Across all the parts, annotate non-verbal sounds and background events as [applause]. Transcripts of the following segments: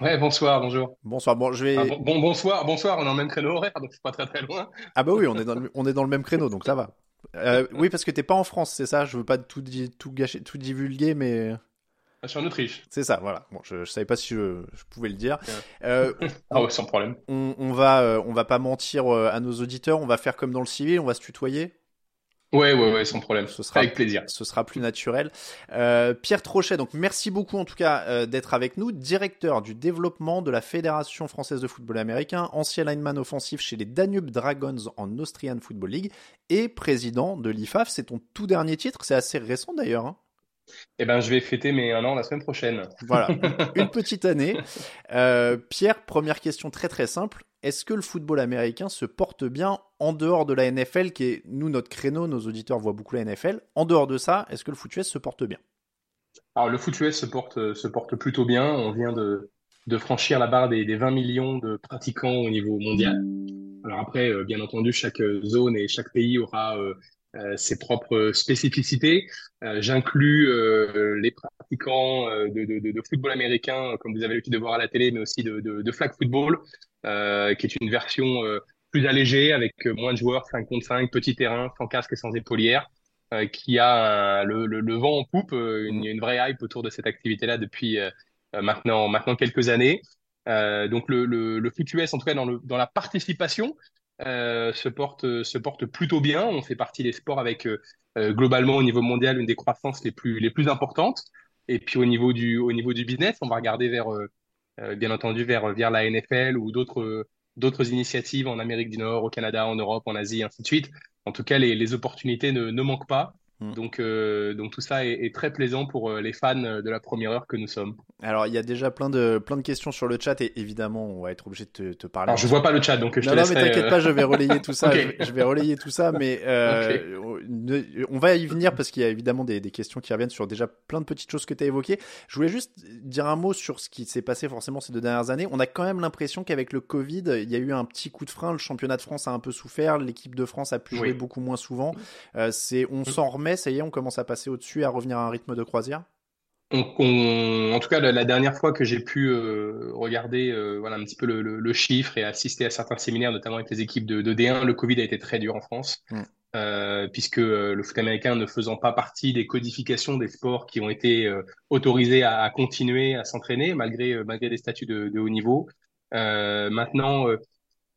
Ouais, bonsoir, bonjour. Bonsoir. Bon, je vais. Ah, bon, bonsoir, bonsoir. On est en même créneau horaire, donc c'est pas très très loin. Ah bah oui, on est dans le, on est dans le même créneau, donc ça va. Euh, oui, parce que t'es pas en France, c'est ça. Je veux pas tout, tout gâcher, tout divulguer, mais. Ah, je suis en Autriche. C'est ça, voilà. Bon, je, je savais pas si je, je pouvais le dire. Euh, [laughs] ah ouais, sans problème. On, on va, euh, on va pas mentir à nos auditeurs. On va faire comme dans le civil. On va se tutoyer. Ouais, ouais, ouais, sans problème. Ce sera avec plaisir. Ce sera plus naturel. Euh, Pierre Trochet, donc merci beaucoup en tout cas euh, d'être avec nous, directeur du développement de la Fédération française de football américain, ancien lineman offensif chez les Danube Dragons en Austrian Football League et président de l'IFAF. C'est ton tout dernier titre, c'est assez récent d'ailleurs. Hein. Eh ben, je vais fêter mes un an la semaine prochaine. Voilà, [laughs] une petite année. Euh, Pierre, première question très très simple est-ce que le football américain se porte bien en dehors de la NFL, qui est, nous, notre créneau, nos auditeurs voient beaucoup la NFL. En dehors de ça, est-ce que le foot US se porte bien? Alors, le foot US se porte, se porte plutôt bien. On vient de, franchir la barre des, des, 20 millions de pratiquants au niveau mondial. Alors après, euh, bien entendu, chaque zone et chaque pays aura euh, euh, ses propres spécificités. Euh, J'inclus euh, les pratiquants de, football américain, comme vous avez l'habitude de voir à la télé, mais aussi de, flag football. Euh, qui est une version euh, plus allégée avec euh, moins de joueurs, 5 contre 5, petit terrain, sans casque et sans épaulière, qui a le, vent en poupe, une, vraie hype autour de cette activité-là depuis maintenant, maintenant quelques années. donc le, le, foot US, en tout cas dans, la participation, euh, se porte se porte plutôt bien. On fait partie des sports avec euh, globalement au niveau mondial une des croissances les plus les plus importantes. Et puis au niveau du au niveau du business, on va regarder vers euh, bien entendu vers, vers la NFL ou d'autres d'autres initiatives en Amérique du Nord, au Canada, en Europe, en Asie, ainsi de suite. En tout cas, les, les opportunités ne, ne manquent pas. Mm. Donc, euh, donc tout ça est, est, très plaisant pour euh, les fans de la première heure que nous sommes. Alors il y a déjà plein de plein de questions sur le chat et évidemment on va être obligé de te, te parler. Alors je vois pas le chat donc je non, te non mais t'inquiète euh... pas je vais relayer tout [laughs] ça okay. je, je, vais relayer tout ça mais euh, okay. on va y venir parce qu'il y a évidemment des, des, questions qui reviennent sur déjà plein de petites choses que tu as évoquées. Je voulais juste dire un mot sur ce qui s'est passé forcément ces deux dernières années. On a quand même l'impression qu'avec le Covid il y a eu un petit coup de frein. Le championnat de France a un peu souffert. L'équipe de France a pu jouer oui. beaucoup moins souvent. Euh, c'est on s'en remet ça y est on commence à passer au-dessus à revenir à un rythme de croisière on, on, en tout cas, la, la, dernière fois que j'ai pu euh, regarder euh, voilà, un petit peu le, le, le, chiffre et assister à certains séminaires, notamment avec les équipes de, de D1, le Covid a été très dur en France, mm. euh, puisque le foot américain ne faisant pas partie des codifications des sports qui ont été autorisés à, à, continuer à s'entraîner malgré, malgré des statuts de, de haut niveau. maintenant,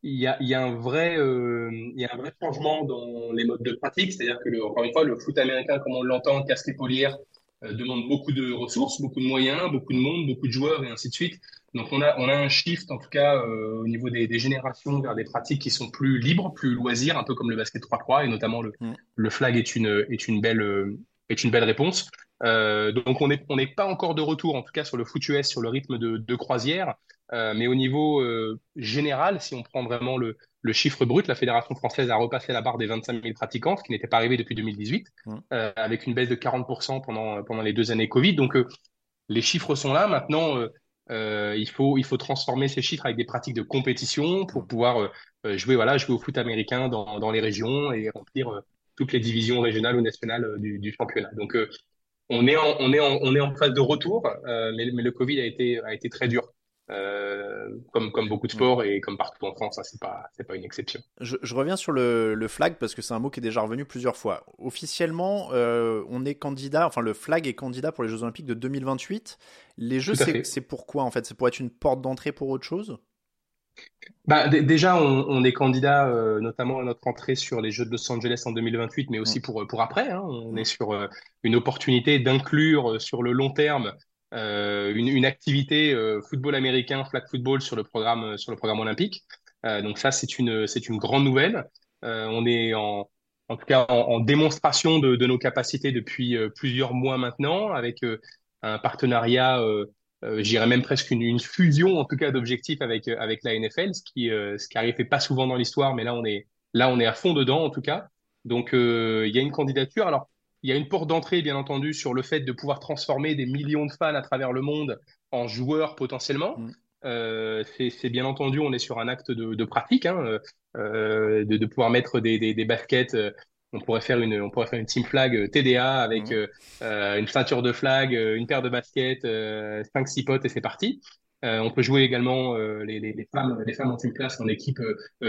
il y, a, il y a un vrai il y a un vrai changement dans les modes de pratique, c'est-à-dire que le, encore une fois le foot américain comme on l'entend, casque épaulière, euh, demande beaucoup de ressources, beaucoup de moyens, beaucoup de monde, beaucoup de joueurs et ainsi de suite. Donc on a on a un shift en tout cas euh, au niveau des, des, générations vers des pratiques qui sont plus libres, plus loisirs, un peu comme le basket 3-3 et notamment le mm. le flag est une est une belle est une belle réponse. Euh, donc on n'est on pas encore de retour en tout cas sur le foot US sur le rythme de, de croisière, euh, mais au niveau euh, général, si on prend vraiment le le chiffre brut, la Fédération française a repassé la barre des 25 000 pratiquants, ce qui n'était pas arrivé depuis 2018, mmh. avec une baisse de 40% pendant, pendant les deux années Covid. Donc, les chiffres sont là. Maintenant, il, faut, il faut transformer ces chiffres avec des pratiques de compétition pour pouvoir jouer, voilà, jouer au foot américain dans, dans les régions et remplir toutes les divisions régionales ou nationales du, du championnat. Donc, on, est en, on, est en, on est en phase de retour, mais, mais le Covid a été, a été très dur. Euh, comme, comme beaucoup de sports et comme partout en France, ça c'est pas une exception. Je, je reviens sur le, le, flag parce que c'est un mot qui est déjà revenu plusieurs fois. Officiellement, euh, on est candidat, enfin le flag est candidat pour les Jeux Olympiques de 2028. Les Jeux, c'est pourquoi en fait? C'est pour être une porte d'entrée pour autre chose? Bah, déjà, on, on, est candidat euh, notamment à notre entrée sur les Jeux de Los Angeles en 2028, mais aussi pour, pour après. Hein. On est sur euh, une opportunité d'inclure euh, sur le long terme euh, une, une, activité euh, football américain, flag football sur le programme euh, sur le programme olympique. donc ça, c'est une c'est une grande nouvelle. on est en en tout cas en, en démonstration de, de, nos capacités depuis plusieurs mois maintenant, avec un partenariat, euh, j'irais même presque une, une, fusion en tout cas d'objectifs avec avec la NFL, ce qui ce qui arrive pas souvent dans l'histoire, mais là on est là, on est à fond dedans, en tout cas. Donc, il y a une candidature. Alors, il y a une porte d'entrée, bien entendu, sur le fait de pouvoir transformer des millions de fans à travers le monde en joueurs potentiellement. Mm. Euh, c'est bien entendu, on est sur un acte de, pratique, hein, euh, de, pouvoir mettre des, des, baskets. Euh, on pourrait faire une, on pourrait faire une team flag TDA avec mm. une ceinture de flag, une paire de baskets, 5-6 potes et c'est parti. on peut jouer également les, les, femmes, les femmes en team classe en équipe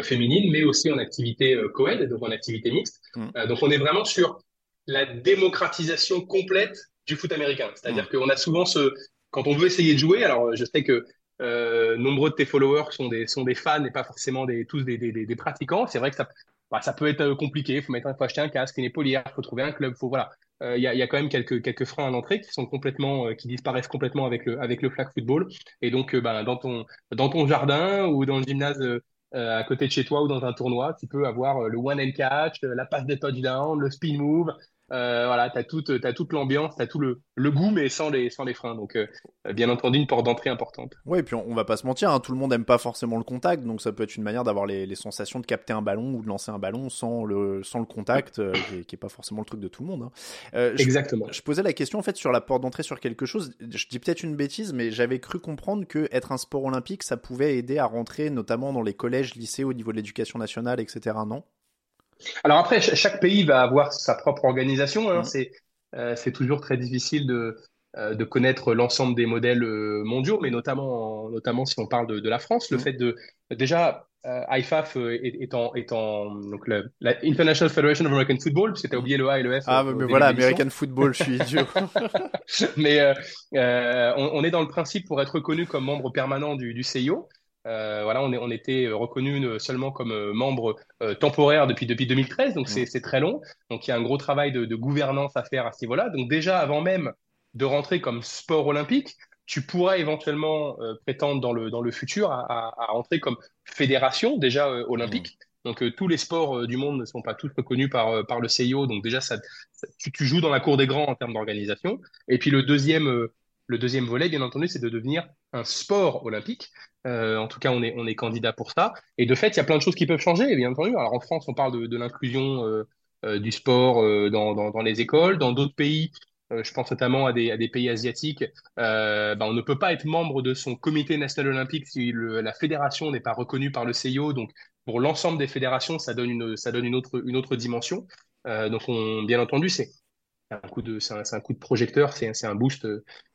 féminine, mais aussi en activité co-ed, donc en activité mixte. Mm. donc on est vraiment sur la démocratisation complète du foot américain. C'est-à-dire qu'on a souvent ce, quand on veut essayer de jouer, alors je sais que euh, nombreux de tes followers sont des, sont des fans et pas forcément des, tous des, des, des pratiquants. C'est vrai que ça, bah, ça peut être euh, compliqué. Il faut, mettre, faut acheter un casque, une épaulière, il faut trouver un club. Faut, voilà. Euh, il y, a, y, a, quand même quelques, quelques freins à l'entrée qui sont complètement, qui disparaissent complètement avec le, avec le flag football. Et donc, bah, dans, ton, dans ton jardin ou dans le gymnase à côté de chez toi ou dans un tournoi, tu peux avoir le one and catch, la passe de touchdown, le spin move, euh, voilà, tu as toute, as toute l'ambiance, tu as tout le, le, goût, mais sans les, sans les freins. Donc, euh, bien entendu, une porte d'entrée importante. Oui, et puis on, va pas se mentir, hein, tout le monde n'aime pas forcément le contact, donc ça peut être une manière d'avoir les, les, sensations de capter un ballon ou de lancer un ballon sans le, sans le contact, euh, qui, est, pas forcément le truc de tout le monde. Hein. Exactement. Je, posais la question en fait sur la porte d'entrée sur quelque chose. Je dis peut-être une bêtise, mais j'avais cru comprendre que être un sport olympique, ça pouvait aider à rentrer notamment dans les collèges, lycées, au niveau de l'éducation nationale, etc. Non? Alors après, chaque pays va avoir sa propre organisation. Hein. Mm. Euh, c'est toujours très difficile de, euh, de connaître l'ensemble des modèles euh, mondiaux, mais notamment, notamment si on parle de, la France, le mm. fait de déjà IFAF est, en, donc la, International Federation of American Football, parce que tu as oublié le A et le F. Ah, mais voilà, American Football, je suis [laughs] idiot. mais on, est dans le principe pour être reconnu comme membre permanent du, du CIO. Euh, voilà, on, est, on était reconnu seulement comme euh, membre euh, temporaire depuis, depuis 2013, donc c'est très long. Donc il y a un gros travail de, de gouvernance à faire à ce niveau-là. Donc déjà, avant même de rentrer comme sport olympique, tu pourrais éventuellement prétendre dans le, dans le futur à, à, à rentrer comme fédération déjà olympique. Mmh. Donc tous les sports du monde ne sont pas tous reconnus par, par le CIO, donc déjà ça, tu, tu, joues dans la cour des grands en termes d'organisation. Et puis le deuxième, le deuxième volet, bien entendu, c'est de devenir un sport olympique. Euh, en tout cas, on est, on est candidat pour ça. Et de fait, il y a plein de choses qui peuvent changer, bien entendu. Alors en France, on parle de, l'inclusion euh, euh, du sport dans, dans, les écoles. Dans d'autres pays, je pense notamment à des, à des pays asiatiques, ben, on ne peut pas être membre de son comité national olympique si la fédération n'est pas reconnue par le CIO. Donc pour l'ensemble des fédérations, ça donne une, ça donne une, autre, une autre dimension. donc on, bien entendu, c'est un coup de, c'est un, coup de projecteur, c'est, un boost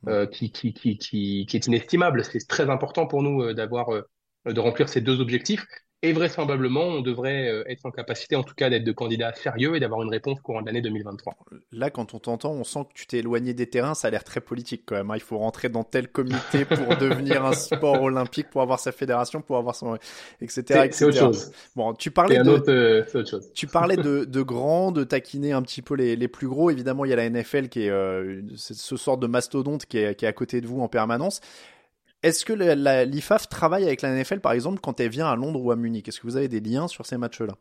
euh, qui, qui, qui, qui, est inestimable. C'est très important pour nous euh, d'avoir, euh, de remplir ces deux objectifs. Et vraisemblablement, on devrait euh, être en capacité, en tout cas, d'être de candidats sérieux et d'avoir une réponse courant de l'année 2023. Là, quand on t'entend, on sent que tu t'es éloigné des terrains. Ça a l'air très politique quand même. Hein. Il faut rentrer dans tel comité [laughs] pour devenir un sport olympique, pour avoir sa fédération, pour avoir son, etc. C'est autre chose. Bon, tu parlais de, euh, autre chose. tu parlais de, de grands, de taquiner un petit peu les, les plus gros. Évidemment, il y a la NFL qui est euh, ce sort de mastodonte qui est, qui est à côté de vous en permanence. Est-ce que l'IFAF travaille avec la NFL, par exemple, quand elle vient à Londres ou à Munich? Est-ce que vous avez des liens sur ces matchs-là?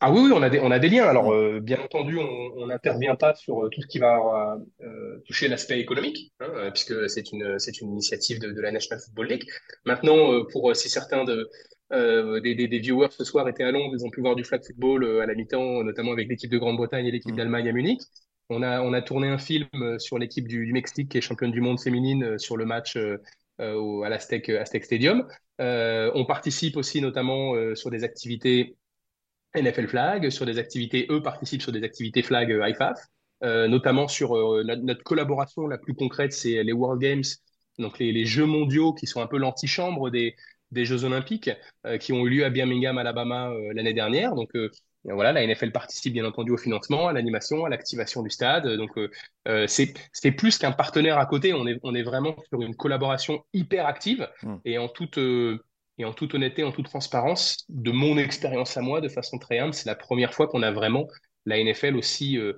Ah oui, oui, on a des, on a des liens. Alors, euh, bien entendu, on n'intervient pas sur euh, tout ce qui va euh, toucher l'aspect économique, hein, puisque c'est une, c'est une initiative de, de, la National Football League. Maintenant, pour si certains de, des, des, des, viewers ce soir étaient à Londres, ils ont pu voir du flag football à la mi-temps, notamment avec l'équipe de Grande-Bretagne et l'équipe mm. d'Allemagne à Munich. On a, on a tourné un film sur l'équipe du, du, Mexique qui est championne du monde féminine sur le match euh, à l'Aztec Aztec Stadium. Euh, on participe aussi notamment euh, sur des activités NFL Flag, sur des activités, eux participent sur des activités Flag IFAF, notamment sur notre collaboration la plus concrète, c'est les World Games, donc les, les, Jeux mondiaux qui sont un peu l'antichambre des, des Jeux olympiques qui ont eu lieu à Birmingham, Alabama l'année dernière. Donc voilà, la NFL participe bien entendu au financement, à l'animation, à l'activation du stade. Donc euh, euh c'est plus qu'un partenaire à côté. On est on est vraiment sur une collaboration hyper active hmm. et en toute euh, et en toute honnêteté, en toute transparence, de mon expérience à moi, de façon très humble, c'est la première fois qu'on a vraiment la NFL aussi euh,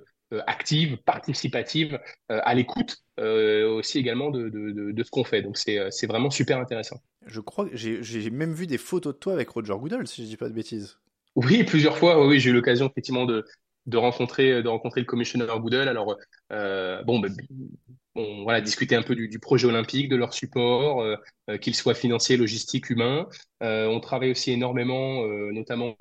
active, participative, à l'écoute aussi également de, de, de, ce qu'on fait. Donc c'est vraiment super intéressant. Je crois que j'ai même vu des photos de toi avec Roger Goodell, si je dis pas de bêtises. Oui, plusieurs fois. Oui, j'ai eu l'occasion effectivement de, de rencontrer de rencontrer le commissionnaire Goodell. Alors euh, bon, ben, on voilà, discuter un peu du, du projet olympique, de leur support, euh, euh qu'il soit financier, logistique, humain. Euh, on travaille aussi énormément, euh, notamment,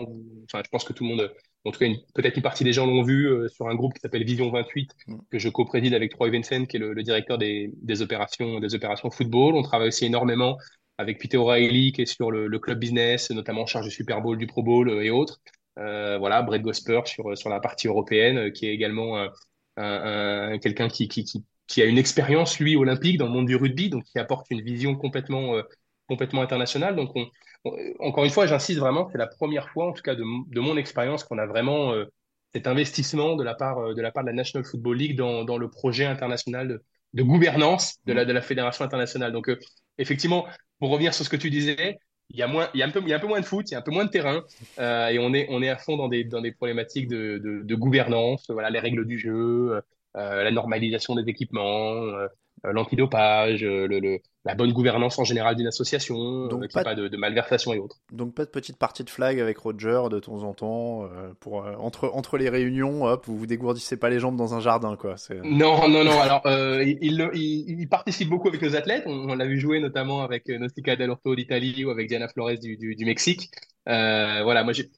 enfin, je pense que tout le monde, en tout cas, peut-être une partie des gens l'ont vu sur un groupe qui s'appelle Vision 28, mm. que je co-préside avec Troy Vincent, qui est le, le directeur des, des, opérations, des opérations football. On travaille aussi énormément avec Peter O'Reilly, qui est sur le, club business, notamment en charge du Super Bowl, du Pro Bowl et autres. voilà, Brett Gosper sur, sur la partie européenne, qui est également un, un, quelqu'un qui, qui, qui a une expérience, lui, olympique dans le monde du rugby, donc qui apporte une vision complètement, euh, complètement internationale. Donc, on, encore une fois, j'insiste vraiment, c'est la première fois, en tout cas de, mon expérience, qu'on a vraiment euh, cet investissement de la, part, euh, de la part de la National Football League dans, dans le projet international de, gouvernance de la, de la fédération internationale. Donc, effectivement, pour revenir sur ce que tu disais, il y a moins, il y a un peu, il y a un peu moins de foot, il y a un peu moins de terrain, euh, et on est, on est à fond dans des, dans des problématiques de, de, de gouvernance, voilà, les règles du jeu, euh, la normalisation des équipements, euh, euh, l'antidopage, le, la bonne gouvernance en général d'une association, donc pas, pas de, malversation et autres. Donc pas de petite partie de flag avec Roger de temps en temps pour entre entre les réunions, hop, vous vous dégourdissez pas les jambes dans un jardin quoi. Non non non. Alors il, il, participe beaucoup avec nos athlètes. On, l'a vu jouer notamment avec Nostika Dell'Orto d'Italie ou avec Diana Flores du, du, du Mexique. voilà, moi j'ai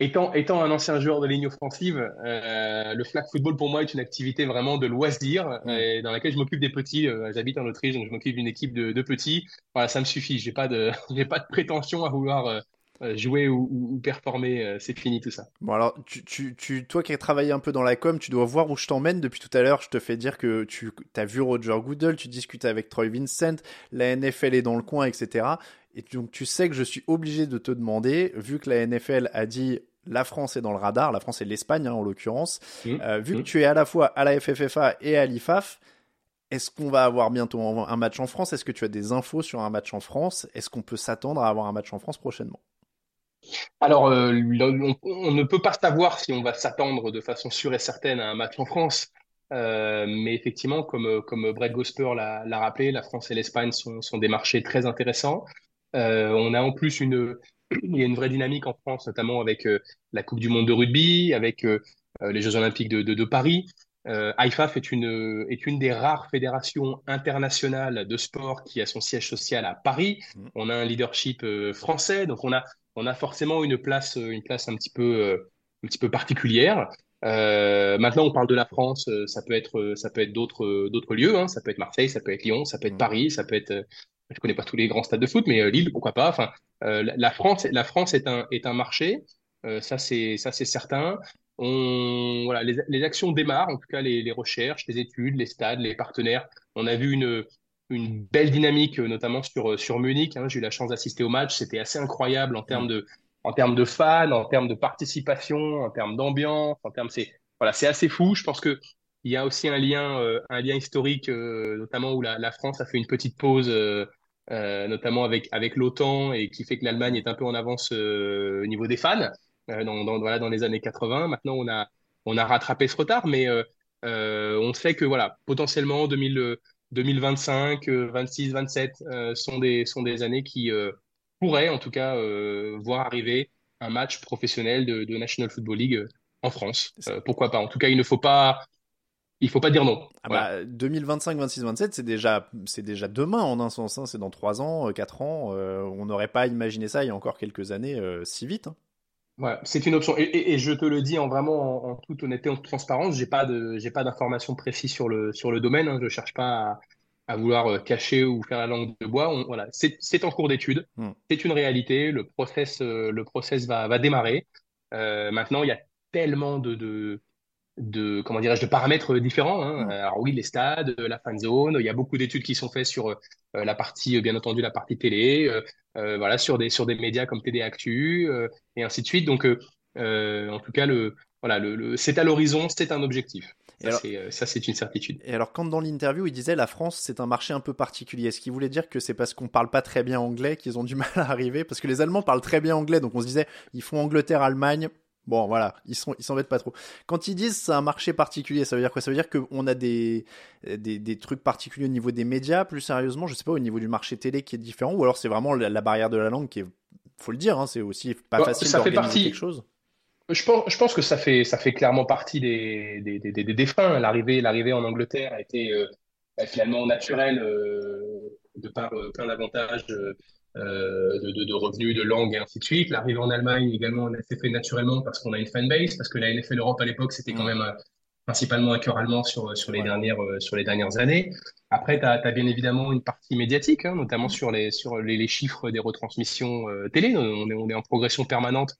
Étant, étant un ancien joueur de ligne offensive, euh, le flag football pour moi est une activité vraiment de loisir mm. dans laquelle je m'occupe des petits. Euh, j'habite en Autriche, donc je m'occupe d'une équipe de, de, petits. Voilà, ça me suffit. J'ai pas de, [laughs] j'ai pas de prétention à vouloir euh, jouer ou, ou, performer. c'est fini tout ça. Bon alors, tu, tu, tu, toi qui as travaillé un peu dans la com, tu dois voir où je t'emmène depuis tout à l'heure. Je te fais dire que tu as vu Roger Goodell, tu discutes avec Troy Vincent, la NFL est dans le coin, etc. Et donc tu sais que je suis obligé de te demander, vu que la NFL a dit la France est dans le radar, la France et l'Espagne hein, en l'occurrence, mmh. Euh, vu que mmh. tu es à la fois à la FFFA et à l'IFAF, est-ce qu'on va avoir bientôt un match en France? Est-ce que tu as des infos sur un match en France? Est-ce qu'on peut s'attendre à avoir un match en France prochainement? Alors, euh, on, ne peut pas savoir si on va s'attendre de façon sûre et certaine à un match en France. Euh, mais effectivement, comme, comme Brett Gosper l'a rappelé, la France et l'Espagne sont, sont, des marchés très intéressants. Euh, on a en plus une, [clears throat] il y a une vraie dynamique en France, notamment avec euh, la Coupe du Monde de rugby, avec euh, les Jeux Olympiques de, de, de Paris. IFAF est une, est une des rares fédérations internationales de sport qui a son siège social à Paris. Mmh. On a un leadership français, donc on a, on a forcément une place, une place un petit peu, un petit peu particulière. Euh, maintenant, on parle de la France, ça peut être, ça peut être d'autres, d'autres lieux. Hein. Ça peut être Marseille, ça peut être Lyon, ça peut être mmh. Paris, ça peut être je connais pas tous les grands stades de foot, mais euh, Lille, pourquoi pas. Enfin, euh, la France, la France est un est un marché, euh, ça c'est ça c'est certain. On voilà, les, les, actions démarrent, en tout cas les, les recherches, les études, les stades, les partenaires. On a vu une une belle dynamique, notamment sur sur Munich. Hein. J'ai eu la chance d'assister au match, c'était assez incroyable en termes de en termes de fans, en termes de participation, en termes d'ambiance, en termes c'est voilà, c'est assez fou. Je pense que il y a aussi un lien, euh, historique, euh, notamment où la, France a fait une petite pause, euh, notamment avec, l'OTAN, et qui fait que l'Allemagne est un peu en avance au niveau des fans, dans, les années 80. Maintenant, on a, rattrapé ce retard, mais on sait que potentiellement 2000, 2025, 26, 27 sont, des, années qui pourraient, en tout cas, voir arriver un match professionnel de National Football League en France. pourquoi pas En tout cas, il ne faut pas il faut pas dire non. Ah bah, 2025, 26, 27, c'est déjà, c'est déjà demain en un sens. Hein. c'est dans 3 ans, 4 euh, ans. Euh, on n'aurait pas imaginé ça il y a encore quelques années euh, si vite. Hein. Ouais, c'est une option. Et, je te le dis en vraiment en, toute honnêteté, en toute transparence, j'ai pas de, j'ai pas d'informations précises sur le sur le domaine. Hein. Je cherche pas à, vouloir cacher ou faire la langue de bois. voilà, c'est en cours d'étude. Hmm. C'est une réalité. Le process, le process va va démarrer. maintenant, il y a tellement de, de de comment dirais-je de paramètres différents. Hein. Alors oui, les stades, la fan zone. Il y a beaucoup d'études qui sont faites sur euh, la partie, bien entendu, la partie télé. Euh, euh, voilà, sur des sur des médias comme TD Actu et ainsi de suite. Donc, en tout cas, le voilà, le, c'est à l'horizon, c'est un objectif. Ça, c'est une certitude. Et alors, quand dans l'interview, il disait la France, c'est un marché un peu particulier, est-ce qu'il voulait dire que c'est parce qu'on parle pas très bien anglais qu'ils ont du [laughs] mal à arriver? Parce que les Allemands parlent très bien anglais, donc on se disait, ils font Angleterre-Allemagne, Bon, voilà, ils sont, ils s'embêtent pas trop. Quand ils disent c'est un marché particulier, ça veut dire quoi? Ça veut dire qu'on a des, des, des, trucs particuliers au niveau des médias, plus sérieusement, je sais pas, au niveau du marché télé qui est différent, ou alors c'est vraiment la, barrière de la langue qui est, faut le dire, hein, c'est aussi pas facile d'organiser partie... quelque chose. Je pense, je pense que ça fait, ça fait clairement partie des, des, des, des, freins. L'arrivée, l'arrivée en Angleterre a été, euh, bah, finalement naturel de par plein d'avantages euh, de, de, revenus, de langue et ainsi de suite. L'arrivée en Allemagne également, s'est fait naturellement parce qu'on a une fanbase, parce que la NFL Europe à l'époque, c'était quand mm. même euh, principalement un cœur allemand sur, sur, les, dernières, euh, sur les dernières années. Après, tu as, bien évidemment une partie médiatique, hein, notamment mm. sur, les, sur les, les, chiffres des retransmissions télé. On est, on est en progression permanente,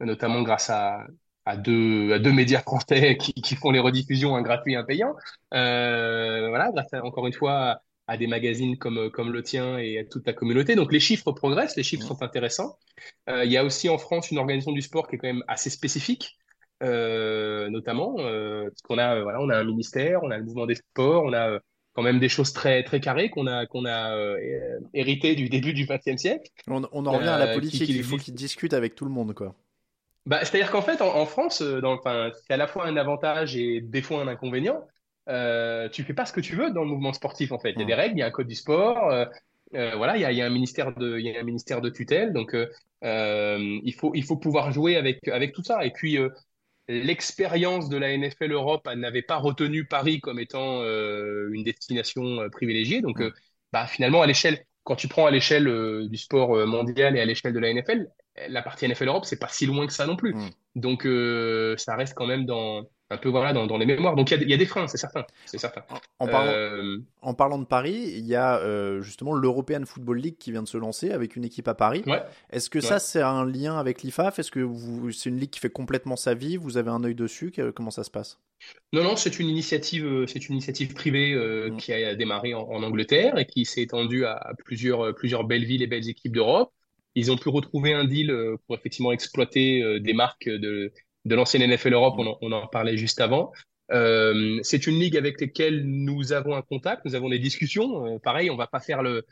notamment grâce à, à deux, à deux médias français [laughs] qui, qui font les rediffusions, un gratuit et un payant. Euh, voilà, grâce encore une fois à des magazines comme, euh, comme le tien et à toute ta communauté. Donc les chiffres progressent, les chiffres sont intéressants. Euh, il y a aussi en France une organisation du sport qui est quand même assez spécifique, euh, notamment parce qu'on a, voilà, on a un ministère, on a le mouvement des sports, on a quand même des choses très, très carrées qu'on a, qu'on a hérité du début du XXe siècle. On, on, en revient à la politique, il faut qu'ils discutent avec tout le monde. quoi. Bah, C'est-à-dire qu'en fait, en, en France, c'est à la fois un avantage et des fois un inconvénient euh, tu fais pas ce que tu veux dans le mouvement sportif en fait. Il y a des règles, il y a un code du sport, euh, euh, voilà, il y, a, il y, a, un ministère de, il y a un ministère de tutelle, donc euh, il faut il faut pouvoir jouer avec avec tout ça. Et puis l'expérience de la NFL Europe n'avait pas retenu Paris comme étant une destination privilégiée, donc bah finalement à l'échelle quand tu prends à l'échelle du sport mondial et à l'échelle de la NFL, la partie NFL Europe c'est pas si loin que ça non plus. Donc ça reste quand même dans un peu voilà, dans, dans les mémoires. Donc il y, y, a des freins, c'est certain. C'est certain. En, parlant, euh... en, parlant, de Paris, il y a euh, justement l'European Football League qui vient de se lancer avec une équipe à Paris. Ouais. Est-ce que ouais. ça, c'est un lien avec l'IFAF? Est-ce que c'est une ligue qui fait complètement sa vie? Vous avez un œil dessus? Comment ça se passe? Non, non, c'est une initiative, euh, c'est une initiative privée euh, mmh. qui a démarré en, en, Angleterre et qui s'est étendue à plusieurs, plusieurs belles villes et belles équipes d'Europe. Ils ont pu retrouver un deal pour effectivement exploiter des marques de, de l'ancienne NFL Europe, on en, on en parlait juste avant. Euh, c'est une ligue avec laquelle nous avons un contact, nous avons des discussions. Euh, pareil, on va pas faire le,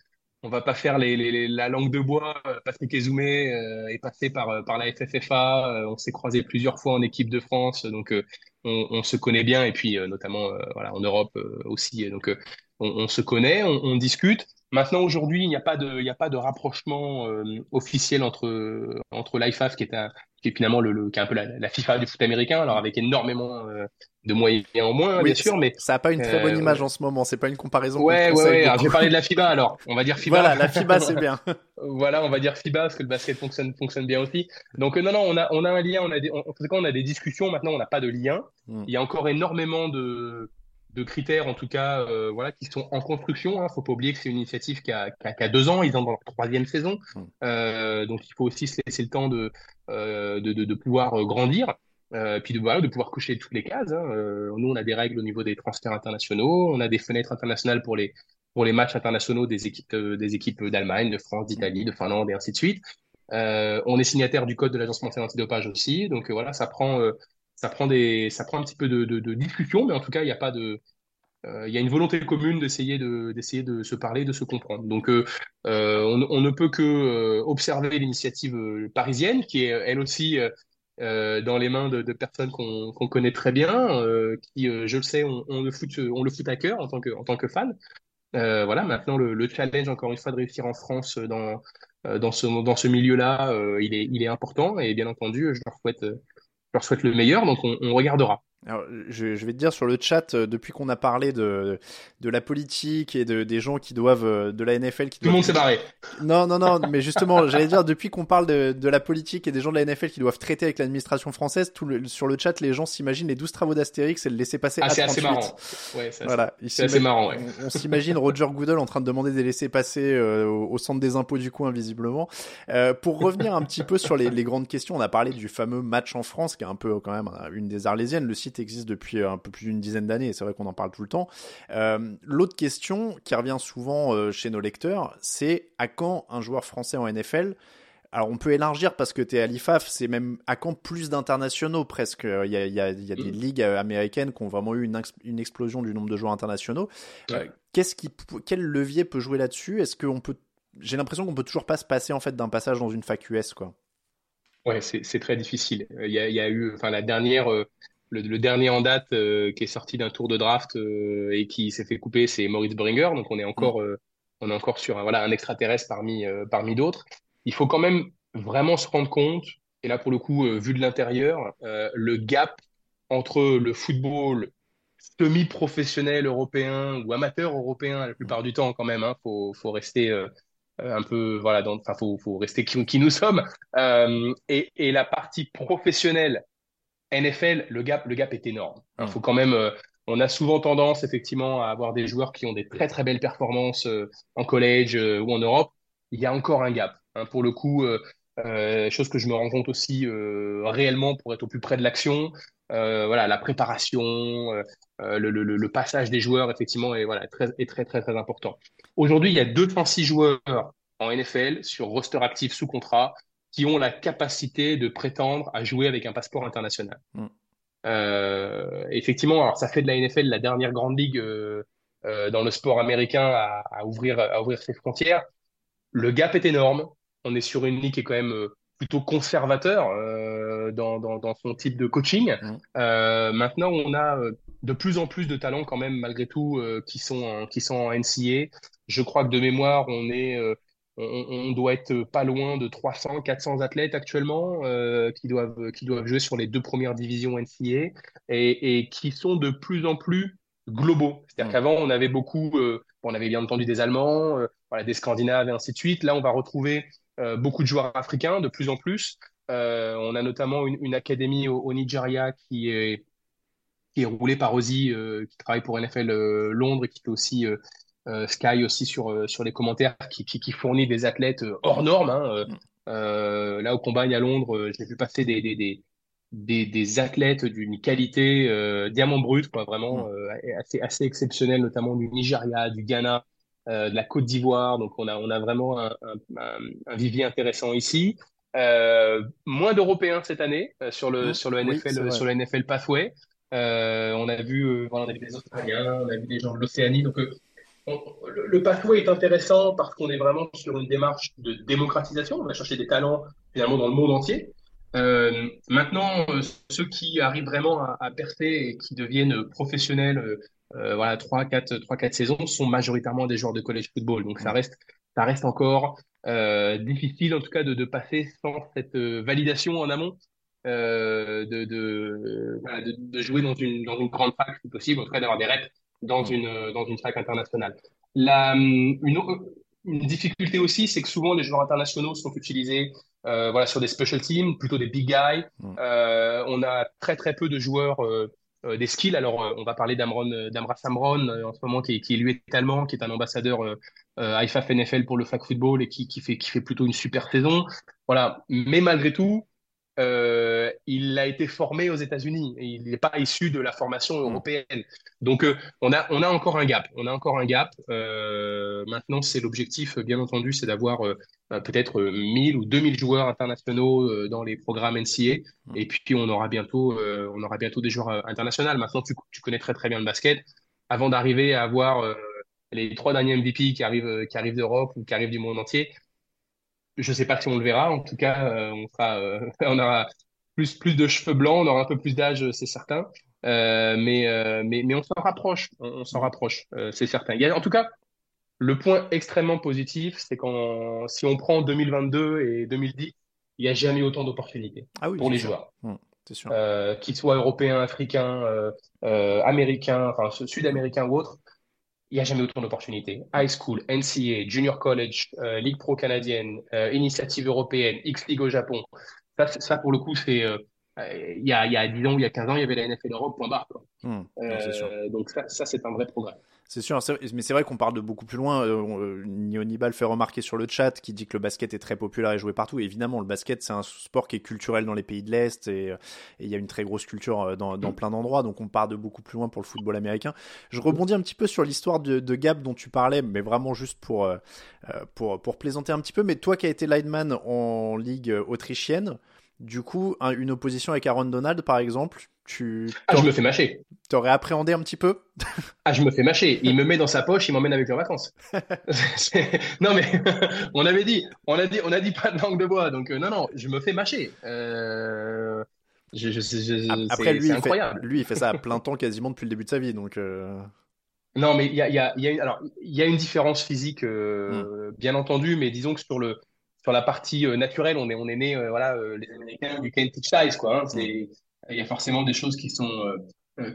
on va pas faire les, les, la langue de bois. Euh, Patrick Ezoumé euh, est passé par euh, par la FFFA. on s'est croisé plusieurs fois en équipe de France, donc on, on, se connaît bien. Et puis notamment voilà en Europe aussi. Donc on, on, se connaît, on, on discute. Maintenant, aujourd'hui, il n'y a pas de, il n'y a pas de rapprochement officiel entre entre l'IFAF, qui est un, qui est finalement le, le qui est un peu la, la, FIFA du foot américain, alors avec énormément euh, de moyens en moins, bien sûr, mais ça a pas une très bonne euh, image en ce moment. C'est pas une comparaison. Ouais, ouais, ouais. Alors, je vais parler de la FIBA, alors on va dire FIBA. Voilà, la FIBA c'est bien. [laughs] [laughs] voilà, on va dire FIBA parce que le basket fonctionne fonctionne bien aussi. Donc euh, non, non, on a on a un lien, on a des, on, on a des discussions. Maintenant, on n'a pas de lien. Mm. Il y a encore énormément de de critères, en tout cas, euh, voilà, qui sont en construction. Hein. Faut pas oublier que c'est une initiative qui a, qui, a, qui a, deux ans. Ils sont dans leur troisième saison, mm. euh, donc il faut aussi se laisser le temps de euh, de, de, de, pouvoir grandir. Puis de, voilà, de pouvoir coucher toutes les cases. Hein. Nous, on a des règles au niveau des transferts internationaux, on a des fenêtres internationales pour les pour les matchs internationaux des équipes des équipes d'Allemagne, de France, d'Italie, de Finlande et ainsi de suite. on est signataire du code de l'Agence mondiale antidopage aussi, donc voilà, ça prend ça prend un petit peu de, discussion, mais en tout cas, il n'y a pas de, euh, il y a une volonté commune d'essayer de, d'essayer de se parler, de se comprendre. Donc, euh, euh on, ne peut que observer l'initiative parisienne, qui est elle aussi dans les mains de, personnes qu'on, connaît très bien, qui, je le sais, on, on, le fout, on le fout à cœur en tant que, en tant que fan. voilà, maintenant le, le, challenge, encore une fois, de réussir en France dans dans ce dans ce milieu-là, il est il est important et bien entendu, je leur souhaite je leur souhaite le meilleur, donc on, on regardera. Alors, je, je, vais te dire sur le chat, euh, depuis qu'on a parlé de, de la politique et de, des gens qui doivent, euh, de la NFL qui Tout le monde s'est barré. Non, non, non, mais justement, [laughs] j'allais dire, depuis qu'on parle de, de la politique et des gens de la NFL qui doivent traiter avec l'administration française, tout le, sur le chat, les gens s'imaginent les 12 travaux d'Astérix et le laisser passer ah, à 38. c'est assez marrant. Ouais, voilà. C'est assez marrant, ouais. On, on s'imagine Roger Goodell en train de demander des laissés passer euh, au, au, centre des impôts du coin, visiblement. Euh, pour revenir un petit peu sur les, les, grandes questions, on a parlé du fameux match en France, qui est un peu quand même une des arlésiennes. Le site existe depuis un peu plus d'une dizaine d'années, et c'est vrai qu'on en parle tout le temps. Euh, L'autre question qui revient souvent euh, chez nos lecteurs, c'est à quand un joueur français en NFL alors on peut élargir parce que tu es à l'IFAF, c'est même à quand plus d'internationaux presque. Il y a, il y a, il y a des mm. ligues euh, américaines qui ont vraiment eu une, une explosion du nombre de joueurs internationaux. Ouais. Euh, qu'est-ce qui, quel levier peut jouer là-dessus? Est-ce qu'on peut J'ai l'impression qu'on peut toujours pas se passer en fait d'un passage dans une fac US quoi. Ouais, c'est très difficile. Il y a, il y a eu, enfin la dernière, euh, le, le, dernier en date euh, qui est sorti d'un tour de draft euh, et qui s'est fait couper, c'est Maurice Bringer. Donc on est encore, mm. euh, on est encore sur un, voilà, un extraterrestre parmi, parmi d'autres. Il faut quand même vraiment se rendre compte, et là pour le coup, vu de l'intérieur, le gap entre le football semi-professionnels européens ou amateurs européens la plupart du temps quand même. Hein, faut, faut rester un peu voilà, enfin faut, faut rester qui, qui nous sommes. Et, et la partie professionnelle NFL, le gap, le gap est énorme. Il faut quand même. Euh, on a souvent tendance effectivement à avoir des joueurs qui ont des très très belles performances euh, en collège ou en Europe. Il y a encore un gap. Hein, pour le coup, euh, chose que je me rends compte aussi euh, réellement pour être au plus près de l'action. Euh, voilà, la préparation, le, le, le, passage des joueurs, effectivement, est, voilà, très, est très, très, très important. Aujourd'hui, il y a 236 joueurs en NFL sur roster actif sous contrat qui ont la capacité de prétendre à jouer avec un passeport international. Mm. Euh, effectivement, alors ça fait de la NFL la dernière grande ligue euh, dans le sport américain à, à, ouvrir, à ouvrir ses frontières. Le gap est énorme on est sur une ligue qui est quand même euh, plutôt conservateur euh, dans, dans, son type de coaching. Mmh. Euh, maintenant, on a de plus en plus de talents quand même malgré tout qui sont qui sont en NCA. Je crois que de mémoire, on est on, doit être pas loin de 300, 400 athlètes actuellement qui doivent qui doivent jouer sur les deux premières divisions NCA et, et qui sont de plus en plus globaux. C'est-à-dire mmh. qu'avant, on avait beaucoup, on avait bien entendu des Allemands, voilà, des Scandinaves et ainsi de suite. Là, on va retrouver euh, beaucoup de joueurs africains, de plus en plus. Euh, on a notamment une, académie au, Nigeria qui est, qui est roulée par Ozzy, euh, qui travaille pour NFL Londres et qui fait aussi Sky aussi sur, sur les commentaires, qui, qui, fournit des athlètes hors normes. Hein, là, au Combagne à Londres, j'ai vu passer des, des, des, des, athlètes d'une qualité diamant brut, quoi, vraiment assez, assez exceptionnelle, notamment du Nigeria, du Ghana, euh, de la Côte d'Ivoire. Donc, on a, on a vraiment un, un, vivier intéressant ici. Euh, moins d'Européens cette année euh, sur le, sur le NFL, sur le NFL Pathway. on a vu, voilà, on a vu des Australiens, on a vu des gens de l'Océanie. Donc, le, pathway est intéressant parce qu'on est vraiment sur une démarche de démocratisation. On va chercher des talents finalement dans le monde entier. Euh, maintenant, ceux qui arrivent vraiment à, percer et qui deviennent professionnels euh, voilà, 3 4 3 4 saisons sont majoritairement des joueurs de college football. Donc ça reste ça reste encore euh, difficile en tout cas de, passer sans cette euh, validation en amont euh, de, jouer dans une dans une grande fac si possible, en tout cas d'avoir des reps dans une dans une fac internationale. La une, une difficulté aussi, c'est que souvent les joueurs internationaux sont utilisés euh, voilà sur des special teams, plutôt des big guys. Euh, on a très très peu de joueurs euh, euh, des skills. Alors, euh, on va parler d'Amron, euh, d'Amra Samron en ce moment, qui est, qui lui est allemand, qui est un ambassadeur euh, IFAF NFL pour le flag football et qui, qui, fait, qui fait plutôt une super saison. Voilà. Mais malgré tout, euh, il a été formé aux États-Unis il n'est pas issu de la formation mm. européenne. Donc, euh, on, a, on a encore un gap. On a encore un gap. Euh, maintenant, c'est l'objectif, bien entendu, c'est d'avoir peut-être 1000 ou 2000 joueurs internationaux dans les programmes NCA. Mm. Et puis, on aura bientôt, on aura bientôt des joueurs internationaux. Maintenant, tu, tu, connais très, très bien le basket. Avant d'arriver à avoir les trois derniers MVP qui arrivent, qui arrivent d'Europe ou qui arrivent du monde entier, je sais pas si on le verra. En tout cas, euh, on sera, euh, [laughs] on aura plus plus de cheveux blancs, on aura un peu plus d'âge, c'est certain. Euh, mais, mais mais on s'en rapproche, on, s'en rapproche, c'est certain. Il y a, en tout cas, le point extrêmement positif, c'est quand si on prend 2022 et 2010, il n'y a jamais autant d'opportunités ah pour les joueurs. Mmh, sûr. qu'ils soient européens, africains, américains, enfin sud-américains ou autres il n'y a jamais autant d'opportunités. High school, NCA, junior college, euh, Ligue pro canadienne, euh, initiative européenne, X-League au Japon. Ça, ça pour le coup, c'est euh, il y a, il y a 10 ans, il y a 15 ans, il y avait la NFL Europe, point barre. Mmh, donc ça, ça c'est un vrai progrès. C'est sûr, mais c'est vrai qu'on parle de beaucoup plus loin. Euh, Nibal fait remarquer sur le chat qui dit que le basket est très populaire et joué partout. évidemment, le basket, c'est un sport qui est culturel dans les pays de l'Est et il y a une très grosse culture euh, dans, plein d'endroits. Donc on part de beaucoup plus loin pour le football américain. Je rebondis un petit peu sur l'histoire de, Gap dont tu parlais, mais vraiment juste pour, euh, pour, pour plaisanter un petit peu. Mais toi qui as été lineman en ligue autrichienne, du coup, une opposition avec Aaron Donald, par exemple, tu. Ah, je me fais mâcher. T'aurais appréhendé un petit peu? [laughs] Ah, je me fais mâcher. Il me met dans sa poche, il m'emmène avec les vacances. [laughs] [laughs] non, mais on avait dit, on a dit, on a dit pas de langue de bois, donc euh, non, non, je me fais mâcher. Euh... Je, je, Après, lui, il fait, lui, il fait ça à plein temps quasiment depuis le début de sa vie, donc. Euh. Non, mais il y a, y, a, y, a, alors, y a une différence physique, euh, hmm. bien entendu, mais disons que sur le sur la partie euh, naturelle, on est, on est né, euh, voilà, euh, les Américains, you can't teach size, quoi. Hein. il y a forcément des choses qui sont,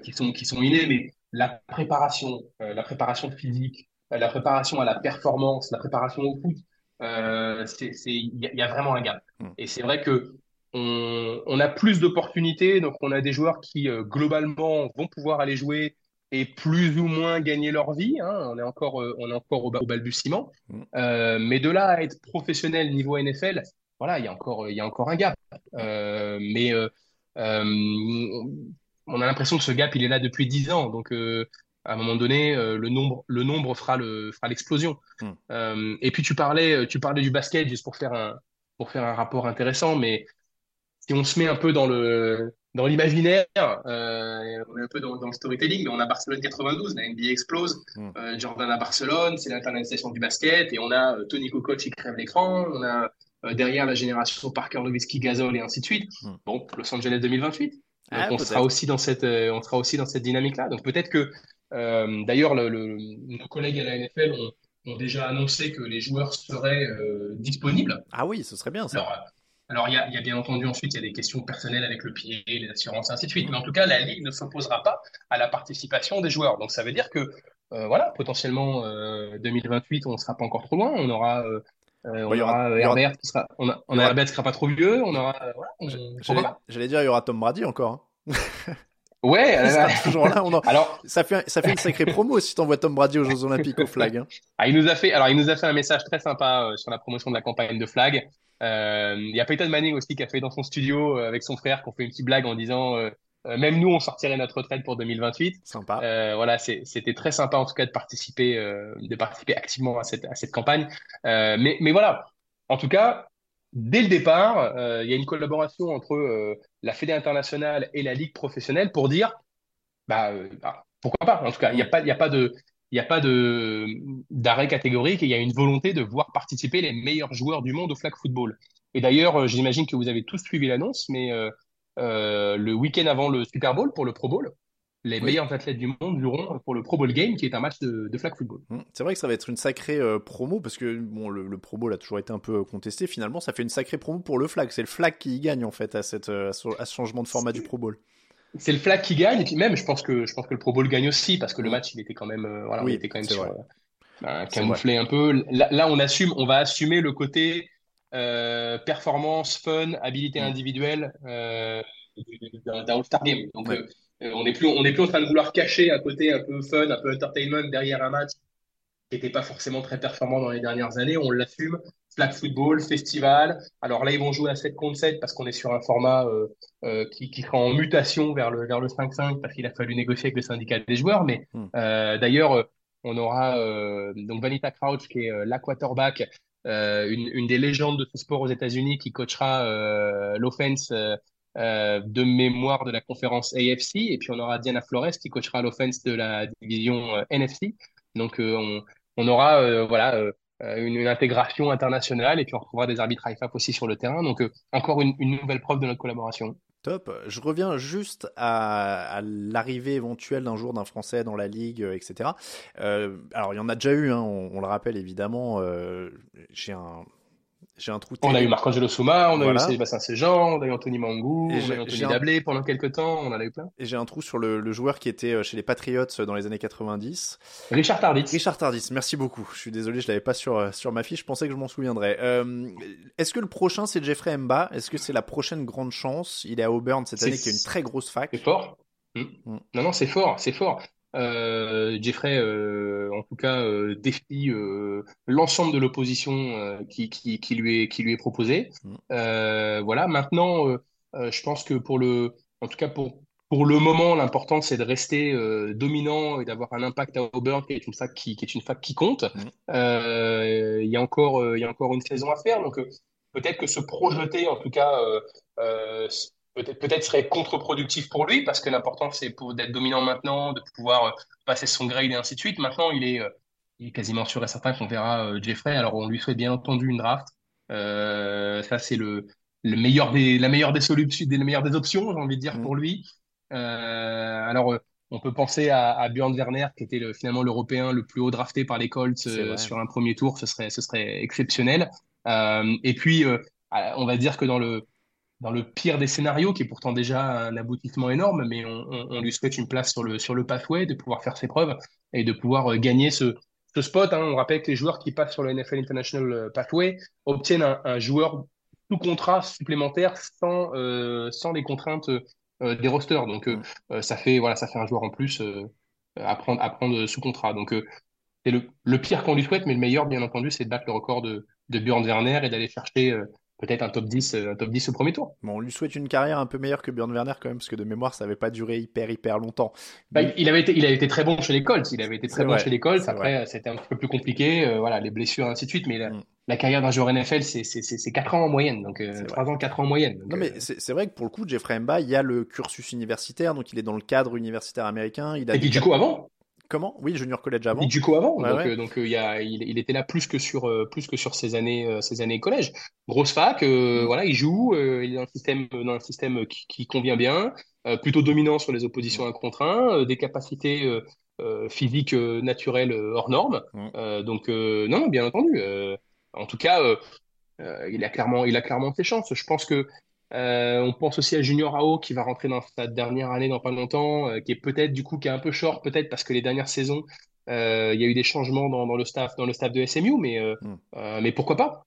qui sont qui sont innés, mais la préparation, la préparation physique, la préparation à la performance, la préparation au foot, il y, a vraiment un gap. Mm. Et c'est vrai que on, on, a plus d'opportunités, donc on a des joueurs qui globalement vont pouvoir aller jouer et plus ou moins gagner leur vie. Hein. On est encore, euh, on est encore au, balbutiement. Mm. Euh, mais de là à être professionnel niveau NFL, voilà, il y a encore, il y a encore un gap. Euh, mais on a l'impression que ce gap, il est là depuis 10 ans. Donc, à un moment donné, le nombre, le nombre fera le, fera l'explosion. Mm. et puis tu parlais, tu parlais du basket juste pour faire un, pour faire un rapport intéressant, mais si on se met un peu dans le, dans l'imaginaire, euh, on est un peu dans, dans, le storytelling, mais on a Barcelone 92, la NBA explose, mm. euh, Jordan à Barcelone, c'est l'internationalisation du basket, et on a euh, Tony Kukoc qui crève l'écran, on a derrière la génération Parker Nowitzki, Gasol et ainsi de suite. Mm. Bon, Los Angeles 2028. Ah, Donc on sera aussi dans cette, on sera aussi dans cette dynamique-là. Donc peut-être que, d'ailleurs, le, le, nos collègues à la NFL ont, ont, déjà annoncé que les joueurs seraient disponibles. Ah oui, ce serait bien ça. Alors, alors, il y, a, il y, a, bien entendu ensuite, il y a des questions personnelles avec le pied, les assurances, ainsi de suite. Mais en tout cas, la Ligue ne s'opposera pas à la participation des joueurs. Donc, ça veut dire que, euh, voilà, potentiellement, euh, 2028, on ne sera pas encore trop loin. On aura, euh, on aura Herbert qui sera, on, a, on a Herbert qui sera pas trop vieux. On aura, euh, voilà, J'allais dire, il y aura Tom Brady encore. Hein. [laughs] Ouais, [laughs] toujours là. On Alors, ça fait, ça fait une sacrée promo si t'envoies Tom Brady aux Jeux Olympiques au flag. Hein. [laughs] Ah, il nous a fait, alors il nous a fait un message très sympa sur la promotion de la campagne de flag. Euh, il y a Peyton Manning aussi qui a fait dans son studio euh, avec son frère, qu'on fait une petite blague en disant euh, même nous, on sortirait notre retraite pour 2028. Sympa. Euh, voilà, c'était très sympa en tout cas de participer, euh, de participer activement à cette, à cette campagne. Euh, mais, mais voilà, en tout cas, dès le départ, il y a une collaboration entre la Fédé internationale et la Ligue professionnelle pour dire, bah, bah pourquoi pas. En tout cas, il n'y a pas, a pas de, il d'arrêt catégorique et il y a une volonté de voir participer les meilleurs joueurs du monde au flag football. Et d'ailleurs, euh, j'imagine que vous avez tous suivi l'annonce, mais euh, euh, le week-end avant le Super Bowl pour le Pro Bowl, les meilleurs athlètes du monde joueront pour le Pro Bowl Game, qui est un match de, flag football. Mmh. C'est vrai que ça va être une sacrée promo, parce que bon, le, Pro Bowl a toujours été un peu contesté. Finalement, ça fait une sacrée promo pour le flag. C'est le flag qui y gagne, en fait, à, cette, à ce changement de format du Pro Bowl c'est le flag qui gagne et puis même je pense que je pense que le Pro Bowl gagne aussi parce que le match il était quand même euh, voilà était quand même sur, euh, camouflé un peu là, on assume on va assumer le côté euh, performance fun habilité mm. individuelle euh, d'un All-Star Game donc euh, on n'est plus on est plus en train de vouloir cacher un côté un peu fun un peu entertainment derrière un match qui n'était pas forcément très performant dans les dernières années on l'assume flag football, festival. Alors là, ils vont jouer à 7 contre 7 parce qu'on est sur un format euh, euh, qui, qui sera en mutation vers le, vers le 5-5 parce qu'il a fallu négocier avec le syndicat des joueurs. Mais hmm. euh, d'ailleurs, on aura donc Vanita Crouch qui est la quarterback, une, une des légendes de ce sport aux États-Unis qui coachera l'offense de mémoire de la conférence AFC. Et puis on aura Diana Flores qui coachera l'offense de la division NFC. Donc on, on aura voilà euh, une, intégration internationale et puis on retrouvera des arbitres IFAP aussi sur le terrain. Donc euh, encore une, nouvelle preuve de notre collaboration. Top. Je reviens juste à, l'arrivée éventuelle d'un jour d'un Français dans la ligue, euh, etc. alors il y en a déjà eu, hein, on, le rappelle évidemment. J'ai un j'ai un trou. On a eu Marc-Angelo Souma, on a eu Sébastien Séjean, on a eu Anthony Mangou, on a eu Anthony Dablé pendant quelques temps, on en a eu plein. Et j'ai un trou sur le, joueur qui était euh, chez les Patriots euh, dans les années 90. Richard Tardis. Richard Tardis, merci beaucoup. Je suis désolé, je l'avais pas sur, euh, sur ma fiche, je pensais que je m'en souviendrais. Est-ce que le prochain c'est Jeffrey Mba? Est-ce que c'est la prochaine grande chance? Il est à Auburn cette année, qui est une très grosse fac. C'est fort. Hmm. Hmm. Non, non, c'est fort, c'est fort. Euh, Jeffrey, euh, en tout cas, euh, défie l'ensemble de l'opposition qui, qui, qui, lui est, qui lui est proposée. Mm. voilà. Maintenant, je pense que pour le, en tout cas pour pour le moment, l'important c'est de rester dominant et d'avoir un impact à Auburn, qui est une fac qui, qui est une fac qui compte. Il y a encore, il y a encore une saison à faire, donc peut-être que se projeter, en tout cas peut-être serait contre-productif pour lui parce que l'important c'est d'être dominant maintenant, de pouvoir euh, passer son grade et ainsi de suite. Maintenant, il est, euh, il est quasiment sûr et certain qu'on verra euh, Jeffrey. Alors, on lui souhaite bien entendu une draft. Euh, ça, c'est le, le meilleur des, la meilleure des solutions, des, la meilleure des options, j'ai envie de dire, mm. pour lui. Euh, alors, on peut penser à, à Björn Werner, qui était le, finalement l'Européen le plus haut drafté par les Colts sur un premier tour. Ce serait, ce serait exceptionnel. et puis, on va dire que dans le dans le pire des scénarios, qui est pourtant déjà un aboutissement énorme, mais on, lui souhaite une place sur le, sur le pathway, de pouvoir faire ses preuves et de pouvoir gagner ce, ce spot. Hein. On rappelle que les joueurs qui passent sur le NFL International Pathway obtiennent un, joueur sous contrat supplémentaire sans, sans les contraintes des rosters. Donc, ça, fait, voilà, ça fait un joueur en plus à, prendre, à prendre sous contrat. Donc, c'est le, le, pire qu'on lui souhaite, mais le meilleur, bien entendu, c'est de battre le record de, de Björn Werner et d'aller chercher euh, peut-être un top 10, euh, un top 10 au premier tour. Bon, on lui souhaite une carrière un peu meilleure que Björn Werner quand même, parce que de mémoire, ça n'avait pas duré hyper, hyper longtemps. Bah, il, avait été, il avait été très bon chez les Colts. Il avait été très bon chez les Colts. Après, c'était un peu plus compliqué. Euh, voilà, les blessures, ainsi de suite. Mais la, mm. la carrière d'un joueur NFL, c'est 4 ans en moyenne. Donc, 3 ans, 4 ans en moyenne. non, mais c'est vrai que pour le coup, Jeffrey Mba, il y a le cursus universitaire. Donc, il est dans le cadre universitaire américain. Il a Et puis, du coup, avant Comment? Oui, Junior College avant. du coup avant. donc, euh, donc euh, il, y a, il, était là plus que sur euh, plus que sur ses années ses années collège. Grosse fac, mm. voilà, il joue, il est dans un système dans un système qui, qui convient bien, plutôt dominant sur les oppositions 1 contre 1, des capacités physiques naturelles hors normes. Mm. donc non, bien entendu. en tout cas, il a clairement il a clairement ses chances. Je pense que euh, on pense aussi à Junior Ao qui va rentrer dans sa dernière année dans pas longtemps, euh, qui est peut-être du coup qui est un peu short peut-être parce que les dernières saisons euh, il y a eu des changements dans, le staff dans le staff de SMU, mais hmm. mais pourquoi pas?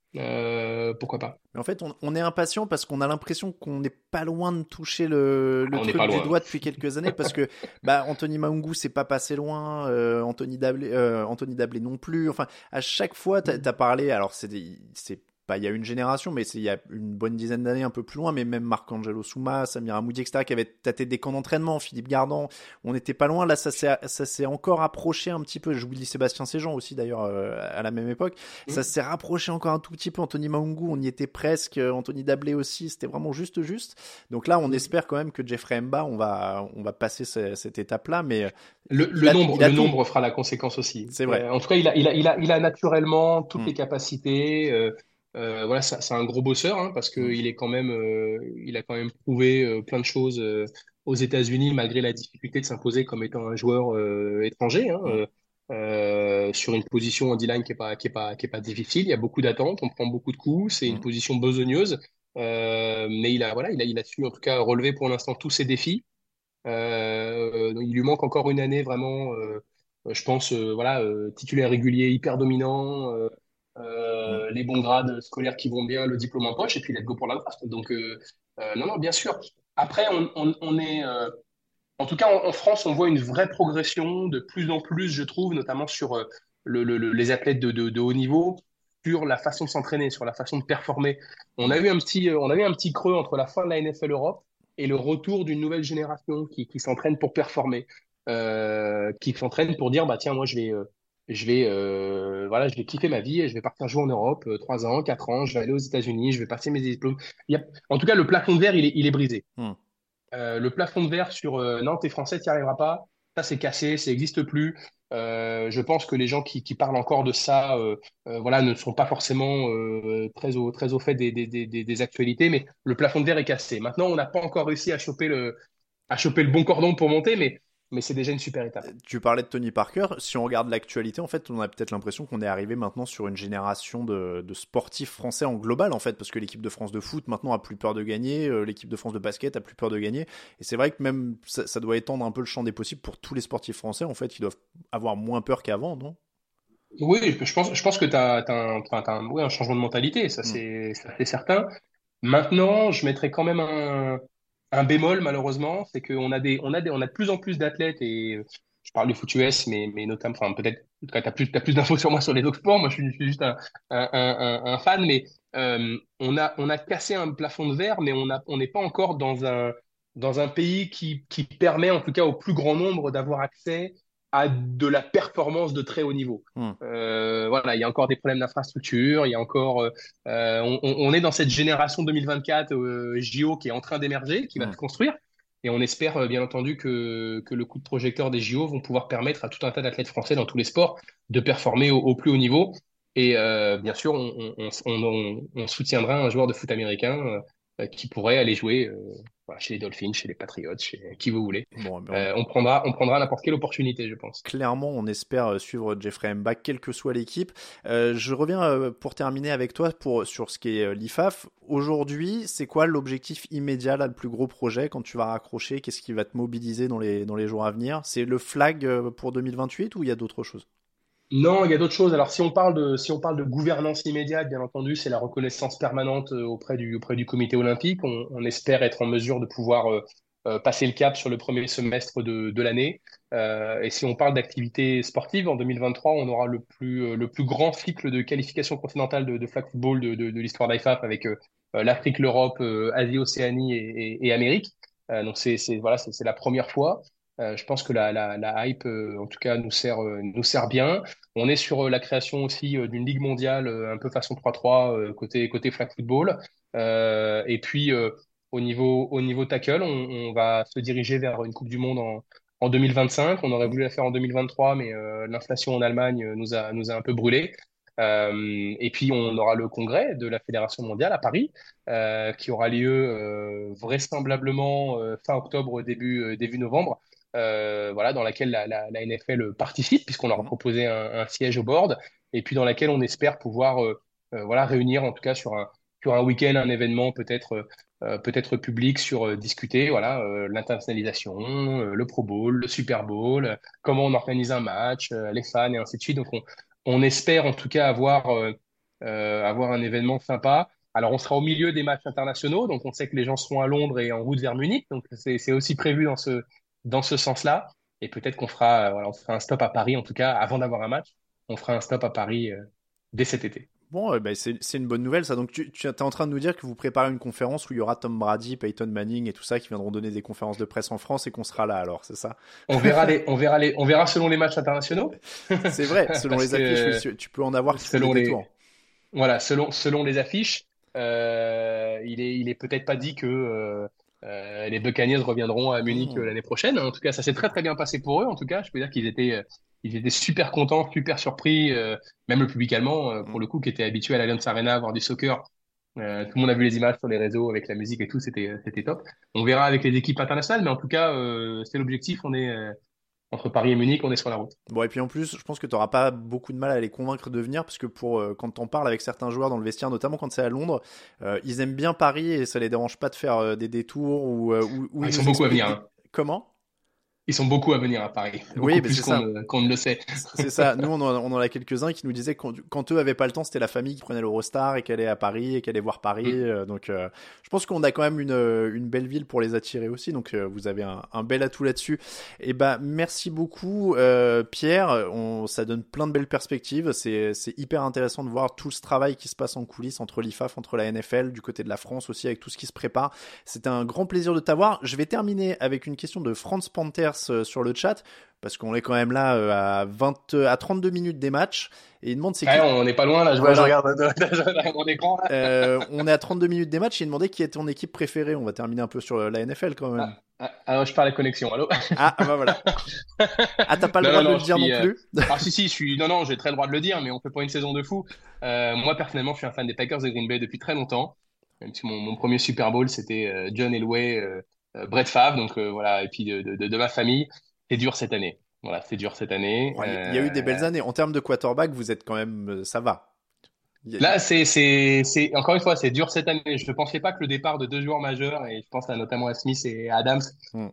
Pourquoi pas? En fait, on, est impatient parce qu'on a l'impression qu'on n'est pas loin de toucher le, le truc du doigt depuis quelques années parce que [laughs] bah Anthony Maungu c'est pas passé loin, Anthony Dablé Anthony Dablé non plus. Enfin, à chaque fois, tu as, parlé. Alors c'est pas il y a une génération, mais c'est il y a une bonne dizaine d'années un peu plus loin, mais même Marc-Angelo Souma, Samir Amoudi, etc., qui avait tâté des camps d'entraînement, Philippe Gardan, on n'était pas loin. Là, ça s'est, ça s'est encore approché un petit peu. J'oublie Sébastien Séjean aussi, d'ailleurs, euh, à la même époque. Mmh. Ça s'est rapproché encore un tout petit peu. Anthony Maungu, on y était presque. Anthony Dablé aussi, c'était vraiment juste, juste. Donc là, on mmh. espère quand même que Jeffrey Mba, on va, on va passer cette étape-là, mais le, le nombre, le nombre fera la conséquence aussi. C'est vrai. Euh, en tout cas, il a, il a, il a, il a naturellement toutes mmh. les capacités. Euh, euh, voilà, c'est un gros bosseur hein, parce qu'il est quand même, euh, il a quand même prouvé euh, plein de choses aux États-Unis malgré la difficulté de s'imposer comme étant un joueur étranger. Hein, sur une position en D-line qui est pas qui est pas qui est pas difficile. Il y a beaucoup d'attentes, on prend beaucoup de coups. C'est une position besogneuse, mais il a voilà, il a il a su en tout cas relever pour l'instant tous ses défis. il lui manque encore une année vraiment. je pense voilà titulaire régulier, hyper dominant. Euh, les bons grades scolaires qui vont bien, le diplôme en poche, et puis let's go pour la draft. Donc, euh, euh, non, non, bien sûr. Après, on, est. en tout cas, en, France, on voit une vraie progression de plus en plus, je trouve, notamment sur les athlètes de, haut niveau, sur la façon de s'entraîner, sur la façon de performer. On a eu un petit, on a eu un petit creux entre la fin de la NFL Europe et le retour d'une nouvelle génération qui, qui s'entraîne pour performer, qui s'entraîne pour dire bah tiens moi je vais je vais, euh, voilà, je vais kiffer ma vie et je vais partir jouer en Europe, euh, 3 ans, 4 ans, je vais aller aux États-Unis, je vais passer mes diplômes. Il y a... En tout cas, le plafond de verre, il est, il est brisé. Hmm. Euh, le plafond de verre sur euh, non, t'es français, t'y arriveras pas. Ça, c'est cassé, ça n'existe plus. Euh, je pense que les gens qui, qui parlent encore de ça, euh, voilà, ne sont pas forcément très au très au fait des, des, des, des, actualités, mais le plafond de verre est cassé. Maintenant, on n'a pas encore réussi à choper le à choper le bon cordon pour monter, mais mais c'est déjà une super étape. Tu parlais de Tony Parker. Si on regarde l'actualité, en fait, on a peut-être l'impression qu'on est arrivé maintenant sur une génération de, sportifs français en global, en fait, parce que l'équipe de France de foot maintenant a plus peur de gagner, euh, l'équipe de France de basket a plus peur de gagner. Et c'est vrai que même ça, doit étendre un peu le champ des possibles pour tous les sportifs français, en fait, qui doivent avoir moins peur qu'avant, non? Oui, je pense, je pense que tu as, un, un, changement de mentalité, ça mm. c'est certain. Maintenant, je mettrais quand même un, un bémol, malheureusement, c'est qu'on a on a a de plus en plus d'athlètes et je parle du foot US, mais, mais notamment, enfin, peut-être, tu as plus, as plus d'infos sur moi sur les autres sports. Moi, je suis, juste un, un, un, fan, mais euh, on, a, on a cassé un plafond de verre, mais on a, on n'est pas encore dans un, dans un pays qui, qui permet, en tout cas, au plus grand nombre d'avoir accès à de la performance de très haut niveau. Hmm. Euh, voilà, il y a encore des problèmes d'infrastructure, il y a encore, euh, on, on, est dans cette génération 2024 euh, JO qui est en train d'émerger, qui va hmm. se construire, et on espère euh, bien entendu que, que le coup de projecteur des JO vont pouvoir permettre à tout un tas d'athlètes français dans tous les sports de performer au, plus haut niveau. Et euh, bien sûr, on, on, on, soutiendra un joueur de foot américain qui pourraient aller jouer chez les Dolphins, chez les Patriots, chez qui vous voulez. Bon, ben, on... prendra, on prendra n'importe quelle opportunité, je pense. Clairement, on espère suivre Jeffrey Mbach, quelle que soit l'équipe. je reviens pour terminer avec toi pour, sur ce qui est l'IFAF. Aujourd'hui, c'est quoi l'objectif immédiat, là, le plus gros projet quand tu vas raccrocher? Qu'est-ce qui va te mobiliser dans les, dans les jours à venir? C'est le flag pour 2028 ou il y a d'autres choses? Non, il y a d'autres choses. Alors, si on parle de, si on parle de gouvernance immédiate, bien entendu, c'est la reconnaissance permanente euh, auprès du, auprès du comité olympique. On, espère être en mesure de pouvoir euh, euh, passer le cap sur le premier semestre de, de l'année. et si on parle d'activité sportive, en 2023, on aura le plus, le plus grand cycle de qualification continentale de, de flag football de, de, l'histoire d'IFAF avec l'Afrique, l'Europe, Asie, Océanie et, et, et Amérique. donc, c'est, voilà, c'est la première fois. Euh, je pense que la, hype, euh, en tout cas, nous sert, euh, nous sert bien. On est sur la création aussi d'une ligue mondiale un peu façon 3-3 côté, côté flag football. et puis, au niveau, au niveau tackle, on, va se diriger vers une Coupe du Monde en, en 2025. On aurait voulu la faire en 2023, mais l'inflation en Allemagne nous a, nous a un peu brûlé. Et puis on aura le congrès de la Fédération mondiale à Paris, qui aura lieu vraisemblablement fin octobre début début novembre. Euh, voilà, dans laquelle la, la, la NFL participe, puisqu'on leur a mhm. proposé un, un, siège au board, et puis dans laquelle on espère pouvoir euh, euh, voilà, réunir, en tout cas sur un, sur un week-end, un événement peut-être peut-être public sur discuter voilà l'internationalisation, le Pro Bowl, le Super Bowl, comment on organise un match, les fans et ainsi de suite. Donc on, on espère en tout cas avoir avoir un événement sympa. Alors on sera au milieu des matchs internationaux, donc on sait que les gens seront à Londres et en route vers Munich, donc c'est aussi prévu dans ce dans ce sens-là. Et peut-être qu'on fera, euh, voilà, on fera un stop à Paris, en tout cas, avant d'avoir un match, on fera un stop à Paris euh, dès cet été. Bon, eh ben, c'est une bonne nouvelle ça. Donc tu, tu es en train de nous dire que vous préparez une conférence où il y aura Tom Brady, Peyton Manning et tout ça qui viendront donner des conférences de presse en France et qu'on sera là alors, c'est ça? On verra les, on verra les, on verra selon les matchs internationaux. [laughs] c'est vrai, selon les affiches, tu peux en avoir selon les, tours. Voilà, selon selon les affiches, euh, il est il est peut-être pas dit que euh, les Buccaneers reviendront à Munich mmh. euh, l'année prochaine. En tout cas, ça s'est très très bien passé pour eux. En tout cas, je peux dire qu'ils étaient, euh, ils étaient super contents, super surpris, même le public allemand, pour mmh. le coup, qui était habitué à l'Allianz Arena à voir du soccer. tout le monde a vu les images sur les réseaux avec la musique et tout, c'était c'était top. On verra avec les équipes internationales, mais en tout cas, c'est l'objectif. On est entre Paris et Munich, on est sur la route. Bon, et puis en plus, je pense que tu n'auras pas beaucoup de mal à les convaincre de venir, parce que pour, euh, quand on parle avec certains joueurs dans le vestiaire, notamment quand c'est à Londres, euh, ils aiment bien Paris et ça les dérange pas de faire euh, des détours ou. ou, ah, ils sont beaucoup à venir. Hein. Comment? Ils sont beaucoup à venir à Paris. oui, plus qu'on ne le sait. C'est ça. [laughs] Nous, on en, a quelques-uns qui nous disaient que quand, eux avaient pas le temps, c'était la famille qui prenait l'Eurostar et qu'elle est à Paris et qu'elle allait voir Paris. Mm. Euh, donc, euh, je pense qu'on a quand même une, euh, une, belle ville pour les attirer aussi. Donc, vous avez un, un, bel atout là-dessus. Et ben, merci beaucoup, Pierre. On, ça donne plein de belles perspectives. C'est hyper intéressant de voir tout ce travail qui se passe en coulisses entre l'IFAF, entre la NFL, du côté de la France aussi, avec tout ce qui se prépare. C'était un grand plaisir de t'avoir. Je vais terminer avec une question de Franz Panthers euh, sur le chat parce qu'on est quand même là euh, à 20 à 32 minutes des matchs et il demande c'est on n'est pas loin là je, vois, je regarde. mon écran euh, on est à 32 minutes des matchs et il demandait qui est ton équipe préférée. On va terminer un peu sur la NFL quand même. Ah, ah, alors je parle la connexion allô? Ah bah voilà. [laughs] Ah t'as pas le droit de le dire non plus. ah si si je suis non non j'ai très le droit de le dire mais on fait pas une saison de fou. Moi personnellement je suis un fan des Packers de Green Bay depuis très longtemps. Même si mon, mon premier Super Bowl c'était John Elway euh, Brett Favre, donc euh, voilà, et puis de, de, de ma famille. C'est dur cette année. Voilà, c'est dur cette année. Il y a eu des belles euh, années. En termes de quarterback, vous êtes quand même, ça va. Là, c'est, c'est, c'est, encore une fois, c'est dur cette année. Je ne pensais pas que le départ de deux joueurs majeurs, et je pense à, notamment à Smith et Adams, hmm.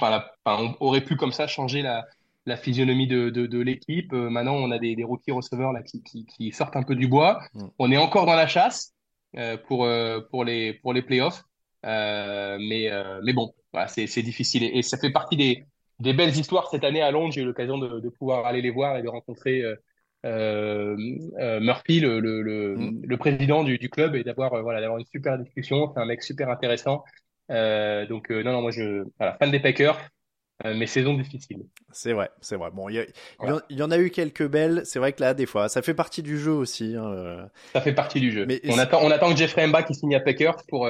enfin, on aurait pu comme ça changer la, la physionomie de, de, de l'équipe. maintenant, on a des, des rookies receveurs là, qui, qui, qui, sortent un peu du bois. Hmm. On est encore dans la chasse euh, pour, pour, les, pour les playoffs. Euh, mais, euh, mais bon, voilà, c'est difficile. Et, ça fait partie des, des belles histoires cette année à Londres. J'ai eu l'occasion de, de, pouvoir aller les voir et de rencontrer euh, euh, Murphy, le, le, le, mm. le, président du, du club, et d'avoir voilà, d'avoir une super discussion. C'est un mec super intéressant. donc non, non, moi je voilà, fan des Packers. mais saison difficile. C'est vrai, c'est vrai. Bon, il y, y, en a eu quelques belles. C'est vrai que là, des fois, ça fait partie du jeu aussi. Hein. Ça fait partie du jeu. Mais on attend, on attend que Jeffrey Mba qui signe à Packers pour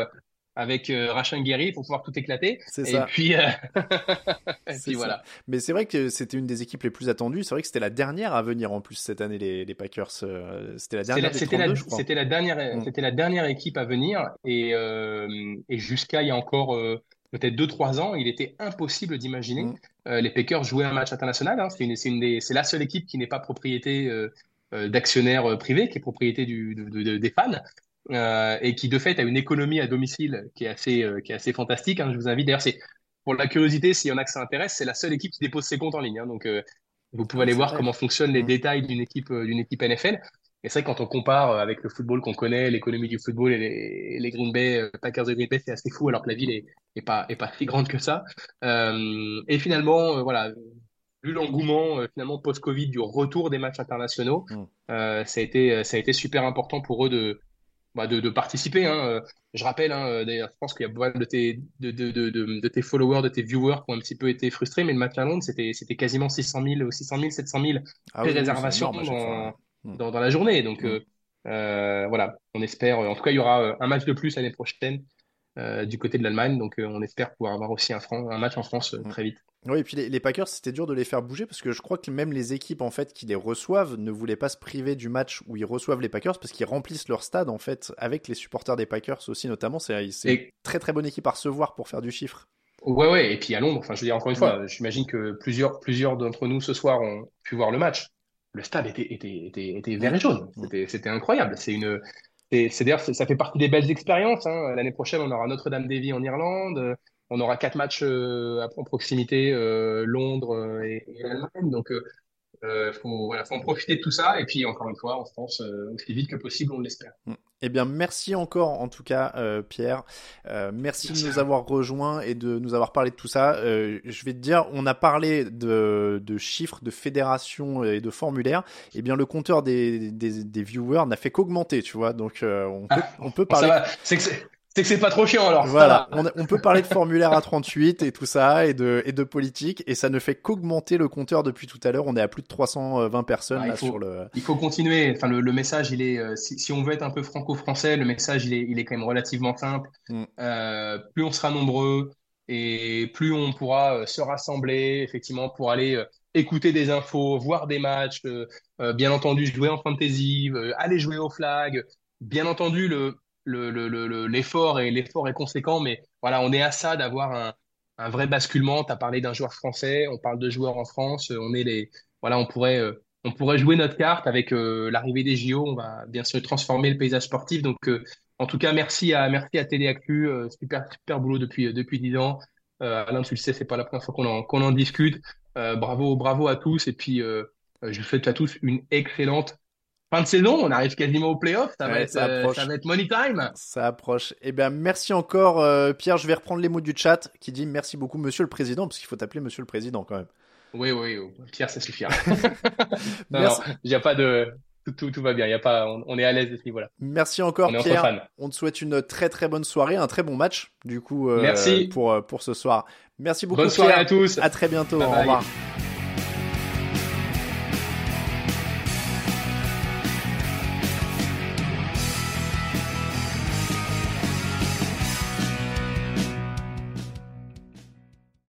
avec euh, Rachan Guerri pour pouvoir tout éclater. C'est ça. Puis, euh... [laughs] et puis voilà. Mais c'est vrai que c'était une des équipes les plus attendues. C'est vrai que c'était la dernière à venir en plus cette année les, les Packers. Euh, c'était la dernière. C'était la, la dernière. Mm. C'était la dernière équipe à venir et, euh, et jusqu'à il y a encore peut-être 2-3 ans, il était impossible d'imaginer mm. les Packers jouer un match international. Hein. C'est, une, une la seule équipe qui n'est pas propriété d'actionnaires privés, qui est propriété du, de, des fans. Euh, et qui de fait a une économie à domicile qui est assez, euh, qui est assez fantastique. Hein. Je vous invite d'ailleurs, c'est pour la curiosité, s'il y en a que ça intéresse, c'est la seule équipe qui dépose ses comptes en ligne. Hein. Donc euh, vous pouvez aller voir comment fonctionnent les mmh. détails d'une équipe, d'une équipe NFL. Et c'est vrai quand on compare avec le football qu'on connaît, l'économie du football et les, les, Green Bay, Packers de Green Bay, c'est assez fou alors que la ville est, est pas est pas si grande que ça. et finalement, voilà, vu l'engouement finalement post-Covid du retour des matchs internationaux, mmh. ça a été ça a été super important pour eux de bah, de, de, participer. Hein. Euh, je rappelle, hein, euh, d'ailleurs, je pense qu'il y a beaucoup de tes, de, de, de, de, tes followers, de tes viewers qui ont un petit peu été frustrés, mais le match à Londres, c'était, c'était quasiment 600 000, 600 000, 700 000 ah réservations dans, hmm. dans, dans, la journée. Donc, euh, euh, voilà, on espère. En tout cas, il y aura un match de plus l'année prochaine euh, du côté de l'Allemagne. Donc, on espère pouvoir avoir aussi un, un match en France hmm. très vite. Oui, et puis les, Packers, c'était dur de les faire bouger parce que je crois que même les équipes en fait qui les reçoivent ne voulaient pas se priver du match où ils reçoivent les Packers parce qu'ils remplissent leur stade en fait avec les supporters des Packers aussi notamment. C'est une très très bonne équipe à recevoir pour faire du chiffre. Ouais, ouais, et puis à Londres, enfin je veux dire encore une fois, j'imagine que plusieurs, plusieurs d'entre nous ce soir ont pu voir le match. Le stade était, était, était, était vert et jaune. C'était incroyable. C'est une, c'est d'ailleurs, ça fait partie des belles expériences. Hein. L'année prochaine, on aura Notre-Dame-des-Vie en Irlande on aura quatre matchs euh, en proximité, euh, Londres euh, et, et l'Allemagne. Donc, il faut, voilà, faut en profiter de tout ça. Et puis, encore une fois, en France, aussi vite que possible, on l'espère. Mm. Eh bien, merci encore, en tout cas, Pierre. merci, de nous avoir rejoints et de nous avoir parlé de tout ça. je vais te dire, on a parlé de, chiffres, de fédérations et de formulaires. Eh bien, le compteur des, des, viewers n'a fait qu'augmenter, tu vois. Donc, on peut, on peut parler. C'est que c'est que c'est pas trop chiant alors. Voilà, on, peut parler de formulaire A38 et tout ça et de et de politique et ça ne fait qu'augmenter le compteur depuis tout à l'heure. On est à plus de 320 personnes là sur le. Il faut continuer. Enfin le, le message il est euh, si, si, on veut être un peu franco-français, le message il est il est quand même relativement simple. Mm. Euh, plus on sera nombreux et plus on pourra euh, se rassembler effectivement pour aller euh, écouter des infos, voir des matchs, bien entendu jouer en fantasy, aller jouer au flag. Bien entendu le l'effort le, le, est l'effort est conséquent, mais voilà, on est à ça d'avoir un, un, vrai basculement. Tu as parlé d'un joueur français, on parle de joueurs en France, on est les voilà, on pourrait euh, on pourrait jouer notre carte avec euh, l'arrivée des JO. On va bien sûr transformer le paysage sportif. Donc, euh, en tout cas, merci à merci à Téléactu, super super boulot depuis depuis dix ans. Alain, tu le sais, c'est pas la première fois qu'on en qu'on en discute. bravo bravo à tous et puis je vous souhaite à tous une excellente fin de saison, on arrive quasiment au playoff, ça, va être, euh, ça, va être money time. Ça approche. Eh bien, merci encore, euh, Pierre. Je vais reprendre les mots du chat qui dit merci beaucoup, Monsieur le Président, parce qu'il faut t'appeler Monsieur le Président quand même. Oui, oui, oui. Pierre, ça suffira. [laughs] non, il n'y a pas de. Tout, tout, va bien, y a pas, on, est à l'aise de ce niveau-là. Merci encore, Pierre. On te souhaite une très très bonne soirée, un très bon match, du coup, euh, Merci. Pour, pour ce soir. Merci beaucoup. Bonne soirée à tous. À très bientôt. Au revoir.